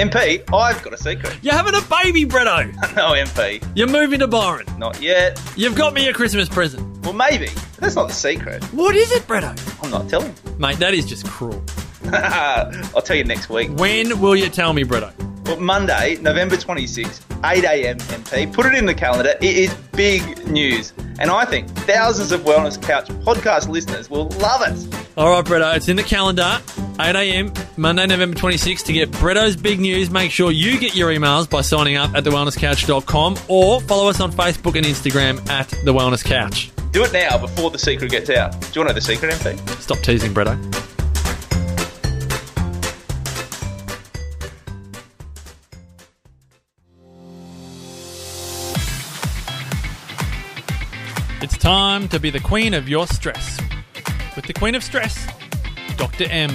MP, I've got a secret. You're having a baby, Bretto. Oh, no, MP, You're moving to Byron. not yet. You've got me a Christmas present. Well, maybe. That's not the secret. What is it, Bretto? I'm not telling. Mate, that is just cruel. I'll tell you next week. When will you tell me, Bretto? Well, Monday, November 26th, 8 a.m. MP. Put it in the calendar. It is big news. And I think thousands of Wellness Couch podcast listeners will love it. All right, Bretto, it's in the calendar. 8 a.m. Monday, November 26th. To get Bretto's big news, make sure you get your emails by signing up at thewellnesscouch.com or follow us on Facebook and Instagram at The Wellness Couch. Do it now before the secret gets out. Do you want to know the secret, MP? Stop teasing, Bretto. It's time to be the queen of your stress. With the queen of stress, Dr. M.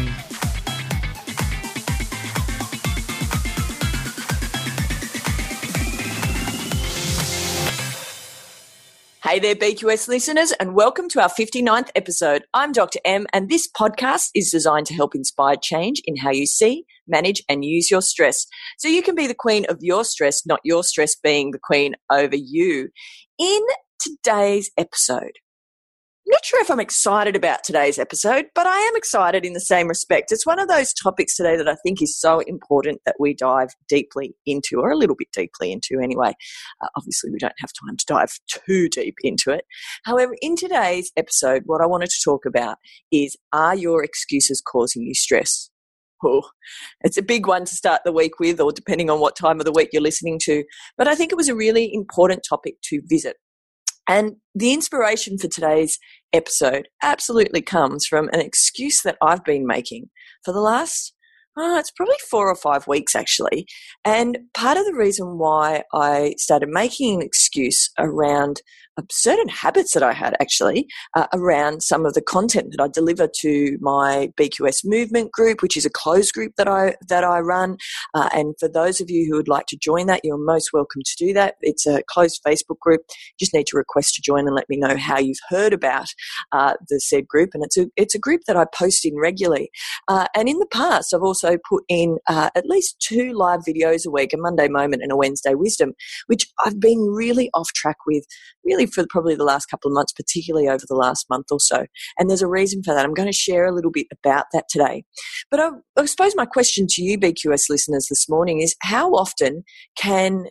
Hey there, BQS listeners, and welcome to our 59th episode. I'm Dr. M, and this podcast is designed to help inspire change in how you see, manage, and use your stress. So you can be the queen of your stress, not your stress being the queen over you. In today's episode, not sure if I'm excited about today's episode, but I am excited in the same respect. It's one of those topics today that I think is so important that we dive deeply into, or a little bit deeply into anyway. Uh, obviously, we don't have time to dive too deep into it. However, in today's episode, what I wanted to talk about is are your excuses causing you stress? Oh, it's a big one to start the week with, or depending on what time of the week you're listening to. But I think it was a really important topic to visit. And the inspiration for today's episode absolutely comes from an excuse that I've been making for the last, oh, it's probably four or five weeks actually. And part of the reason why I started making an excuse around certain habits that I had actually uh, around some of the content that I deliver to my BQS movement group, which is a closed group that I that I run. Uh, and for those of you who would like to join that, you're most welcome to do that. It's a closed Facebook group. You just need to request to join and let me know how you've heard about uh, the said group. And it's a it's a group that I post in regularly. Uh, and in the past, I've also put in uh, at least two live videos a week, a Monday moment and a Wednesday wisdom, which I've been really off track with, really for probably the last couple of months, particularly over the last month or so. And there's a reason for that. I'm going to share a little bit about that today. But I, I suppose my question to you, BQS listeners, this morning is how often can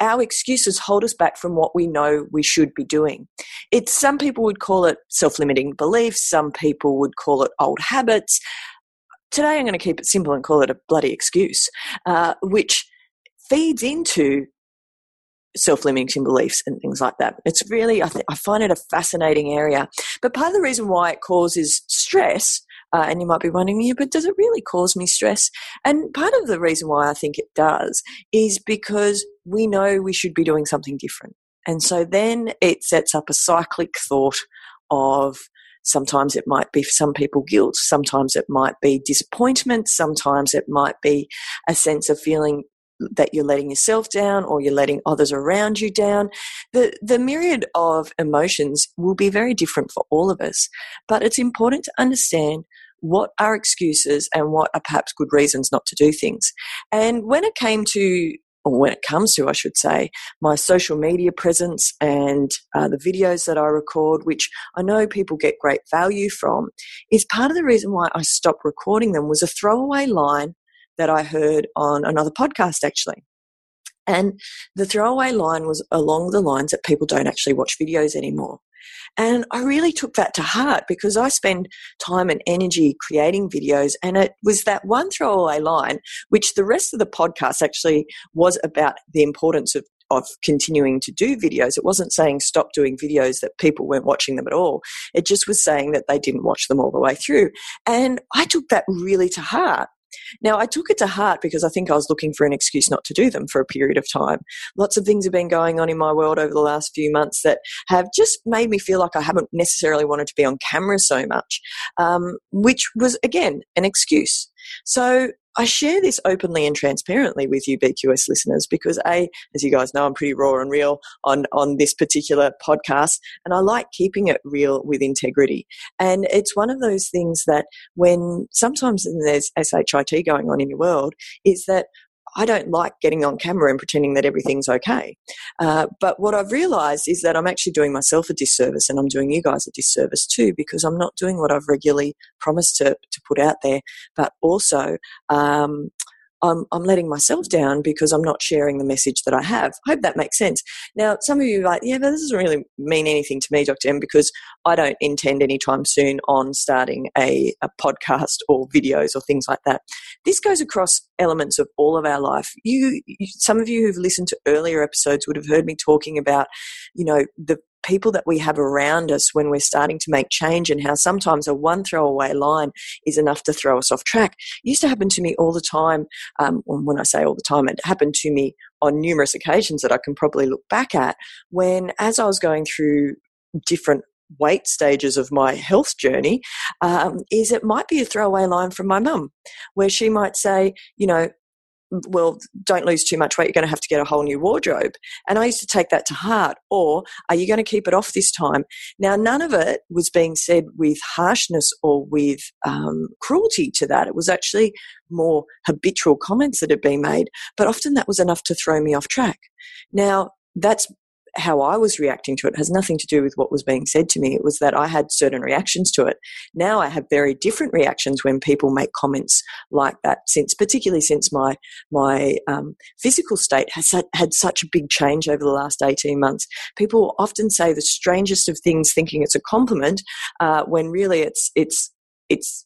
our excuses hold us back from what we know we should be doing. It's some people would call it self-limiting beliefs, some people would call it old habits. Today I'm going to keep it simple and call it a bloody excuse, uh, which feeds into self-limiting beliefs and things like that. It's really, I, th- I find it a fascinating area. But part of the reason why it causes stress, uh, and you might be wondering, yeah, but does it really cause me stress? And part of the reason why I think it does is because we know we should be doing something different. And so then it sets up a cyclic thought of sometimes it might be for some people guilt, sometimes it might be disappointment, sometimes it might be a sense of feeling that you're letting yourself down or you're letting others around you down. The, the myriad of emotions will be very different for all of us, but it's important to understand what are excuses and what are perhaps good reasons not to do things. And when it came to or when it comes to, I should say, my social media presence and uh, the videos that I record, which I know people get great value from, is part of the reason why I stopped recording them was a throwaway line that I heard on another podcast actually. And the throwaway line was along the lines that people don't actually watch videos anymore. And I really took that to heart because I spend time and energy creating videos. And it was that one throwaway line, which the rest of the podcast actually was about the importance of of continuing to do videos. It wasn't saying stop doing videos that people weren't watching them at all. It just was saying that they didn't watch them all the way through. And I took that really to heart. Now, I took it to heart because I think I was looking for an excuse not to do them for a period of time. Lots of things have been going on in my world over the last few months that have just made me feel like I haven't necessarily wanted to be on camera so much, um, which was, again, an excuse. So I share this openly and transparently with you, BQS listeners, because A, as you guys know, I'm pretty raw and real on, on this particular podcast, and I like keeping it real with integrity. And it's one of those things that when sometimes there's SHIT going on in your world, is that I don't like getting on camera and pretending that everything's okay. Uh, but what I've realized is that I'm actually doing myself a disservice and I'm doing you guys a disservice too because I'm not doing what I've regularly promised to, to put out there. But also, um, I'm, I'm letting myself down because I'm not sharing the message that I have. I hope that makes sense. Now, some of you are like, yeah, but this doesn't really mean anything to me, Dr. M, because I don't intend anytime soon on starting a, a podcast or videos or things like that. This goes across elements of all of our life. You, you, some of you who've listened to earlier episodes would have heard me talking about, you know, the people that we have around us when we're starting to make change and how sometimes a one throwaway line is enough to throw us off track. It used to happen to me all the time. Um, when I say all the time, it happened to me on numerous occasions that I can probably look back at when, as I was going through different weight stages of my health journey um, is it might be a throwaway line from my mum where she might say you know well, don't lose too much weight. You're going to have to get a whole new wardrobe. And I used to take that to heart. Or, are you going to keep it off this time? Now, none of it was being said with harshness or with um, cruelty to that. It was actually more habitual comments that had been made. But often that was enough to throw me off track. Now, that's how I was reacting to it. has nothing to do with what was being said to me. It was that I had certain reactions to it. Now I have very different reactions when people make comments like that. Since, particularly since my my um, physical state has had such a big change over the last eighteen months, people often say the strangest of things, thinking it's a compliment, uh, when really it's it's it's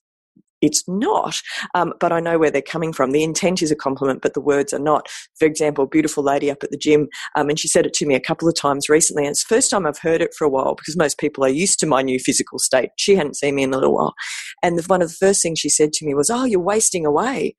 it's not. Um, but I know where they're coming from. The intent is a compliment, but the words are not. For example, beautiful lady up at the gym, um, and she said it to me a couple of times recently. And it's the first time I've heard it for a while because most people are used to my new physical state. She hadn't seen me in a little while. And the, one of the first things she said to me was, Oh, you're wasting away.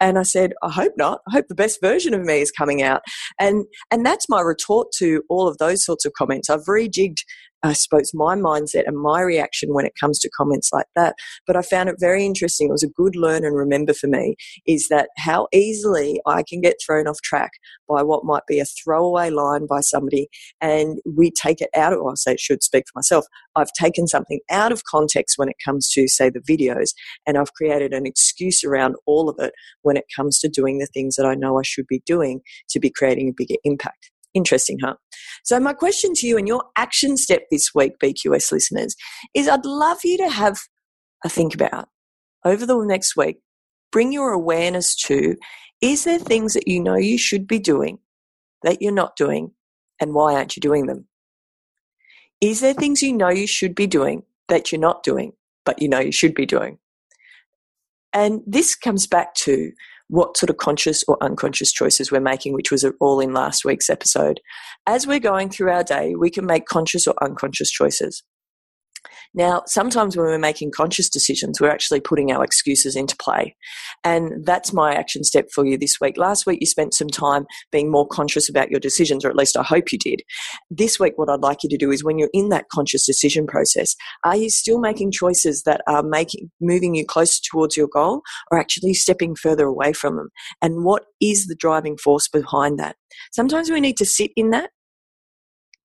And I said, I hope not. I hope the best version of me is coming out. And, and that's my retort to all of those sorts of comments. I've rejigged I suppose, my mindset and my reaction when it comes to comments like that. But I found it very interesting. It was a good learn and remember for me is that how easily I can get thrown off track by what might be a throwaway line by somebody and we take it out of, I say it should speak for myself. I've taken something out of context when it comes to, say, the videos and I've created an excuse around all of it when it comes to doing the things that I know I should be doing to be creating a bigger impact. Interesting, huh? So, my question to you and your action step this week, BQS listeners, is I'd love you to have a think about over the next week, bring your awareness to is there things that you know you should be doing that you're not doing, and why aren't you doing them? Is there things you know you should be doing that you're not doing, but you know you should be doing? And this comes back to what sort of conscious or unconscious choices we're making, which was all in last week's episode. As we're going through our day, we can make conscious or unconscious choices. Now, sometimes when we're making conscious decisions, we're actually putting our excuses into play. And that's my action step for you this week. Last week, you spent some time being more conscious about your decisions, or at least I hope you did. This week, what I'd like you to do is when you're in that conscious decision process, are you still making choices that are making, moving you closer towards your goal or actually stepping further away from them? And what is the driving force behind that? Sometimes we need to sit in that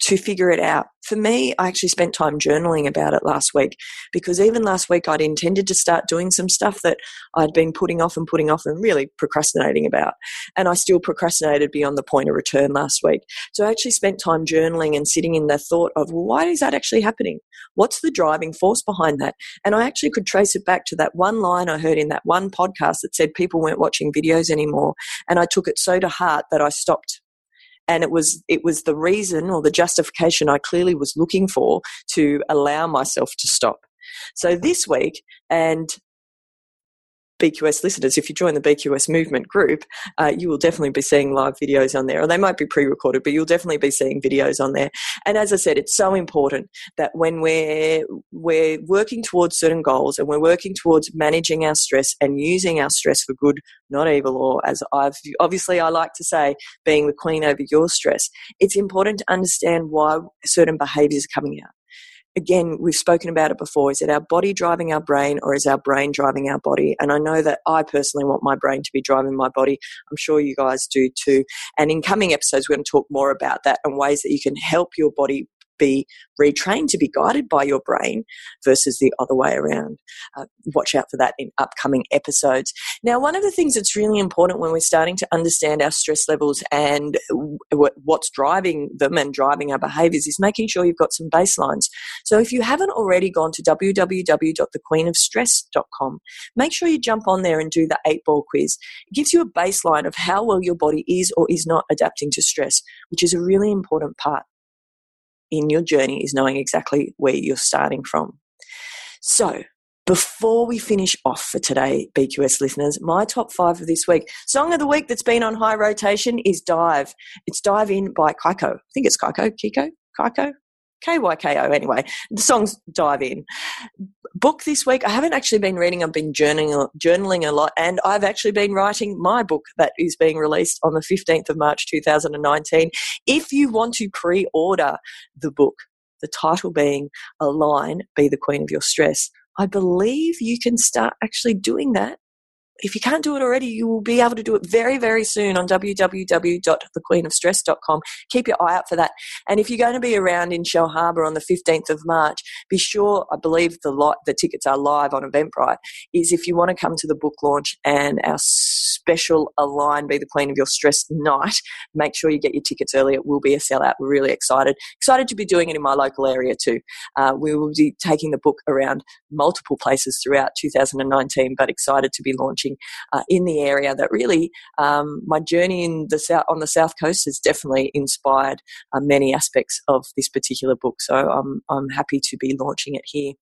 to figure it out. For me, I actually spent time journaling about it last week because even last week I'd intended to start doing some stuff that I'd been putting off and putting off and really procrastinating about. And I still procrastinated beyond the point of return last week. So I actually spent time journaling and sitting in the thought of, well, why is that actually happening? What's the driving force behind that? And I actually could trace it back to that one line I heard in that one podcast that said people weren't watching videos anymore. And I took it so to heart that I stopped and it was it was the reason or the justification I clearly was looking for to allow myself to stop. So this week, and BQS listeners, if you join the BQS movement group, uh, you will definitely be seeing live videos on there. Or they might be pre recorded, but you'll definitely be seeing videos on there. And as I said, it's so important that when we're, we're working towards certain goals and we're working towards managing our stress and using our stress for good, not evil, or as I've obviously I like to say, being the queen over your stress, it's important to understand why certain behaviors are coming out again, we've spoken about it before. Is it our body driving our brain or is our brain driving our body? And I know that I personally want my brain to be driving my body. I'm sure you guys do too. And in coming episodes, we're going to talk more about that and ways that you can help your body be retrained to be guided by your brain versus the other way around. Uh, watch out for that in upcoming episodes. Now, one of the things that's really important when we're starting to understand our stress levels and w- what's driving them and driving our behaviors is making sure you've got some baselines. So if you haven't already gone to www.thequeenofstress.com, make sure you jump on there and do the eight ball quiz. It gives you a baseline of how well your body is or is not adapting to stress, which is a really important part in your journey is knowing exactly where you're starting from. So, before we finish off for today, BQS listeners, my top five of this week. Song of the week that's been on high rotation is Dive. It's Dive In by Kyko. I think it's Kyko, Kiko, Kyko, KYKO anyway. The songs Dive In. Book this week, I haven't actually been reading, I've been journaling, journaling a lot, and I've actually been writing my book that is being released on the 15th of March 2019. If you want to pre order the book, the title being Align, Be the Queen of Your Stress, I believe you can start actually doing that if you can't do it already, you will be able to do it very, very soon on www.thequeenofstress.com. Keep your eye out for that. And if you're going to be around in Shellharbour on the 15th of March, be sure, I believe the, the tickets are live on Eventbrite, is if you want to come to the book launch and our special Align Be the Queen of Your Stress night, make sure you get your tickets early. It will be a sellout. We're really excited. Excited to be doing it in my local area too. Uh, we will be taking the book around multiple places throughout 2019, but excited to be launching uh, in the area that really um, my journey in the south on the south coast has definitely inspired uh, many aspects of this particular book. So I'm I'm happy to be launching it here.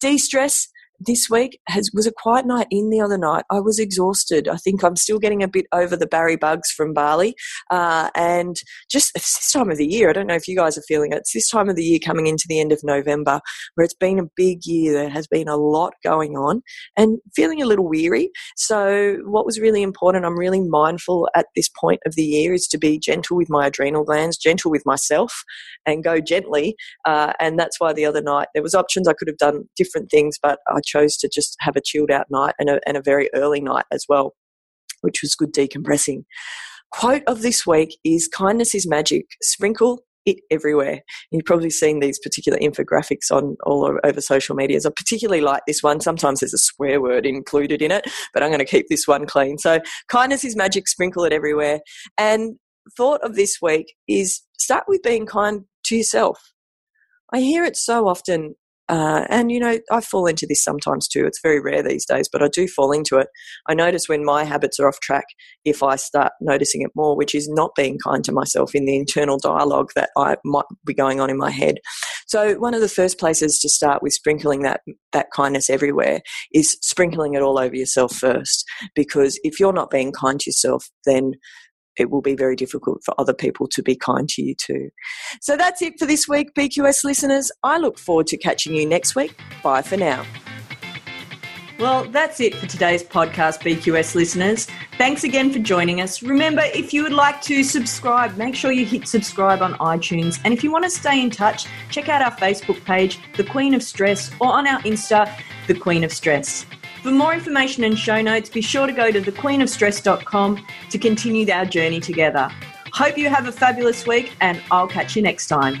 De-stress this week has, was a quiet night in the other night. I was exhausted. I think I'm still getting a bit over the Barry bugs from Bali. Uh, and just this time of the year, I don't know if you guys are feeling it. It's this time of the year coming into the end of November where it's been a big year. There has been a lot going on and feeling a little weary. So, what was really important, I'm really mindful at this point of the year, is to be gentle with my adrenal glands, gentle with myself, and go gently. Uh, and that's why the other night there was options. I could have done different things, but I chose to just have a chilled out night and a, and a very early night as well, which was good decompressing. Quote of this week is kindness is magic. Sprinkle it everywhere. You've probably seen these particular infographics on all over social medias. I particularly like this one. Sometimes there's a swear word included in it, but I'm going to keep this one clean. So, kindness is magic, sprinkle it everywhere. And thought of this week is start with being kind to yourself. I hear it so often uh, and you know, I fall into this sometimes too. It's very rare these days, but I do fall into it. I notice when my habits are off track if I start noticing it more, which is not being kind to myself in the internal dialogue that I might be going on in my head. So one of the first places to start with sprinkling that that kindness everywhere is sprinkling it all over yourself first. Because if you're not being kind to yourself, then it will be very difficult for other people to be kind to you too. So that's it for this week, BQS listeners. I look forward to catching you next week. Bye for now. Well, that's it for today's podcast, BQS listeners. Thanks again for joining us. Remember, if you would like to subscribe, make sure you hit subscribe on iTunes. And if you want to stay in touch, check out our Facebook page, The Queen of Stress, or on our Insta, The Queen of Stress. For more information and show notes, be sure to go to thequeenofstress.com to continue our journey together. Hope you have a fabulous week, and I'll catch you next time.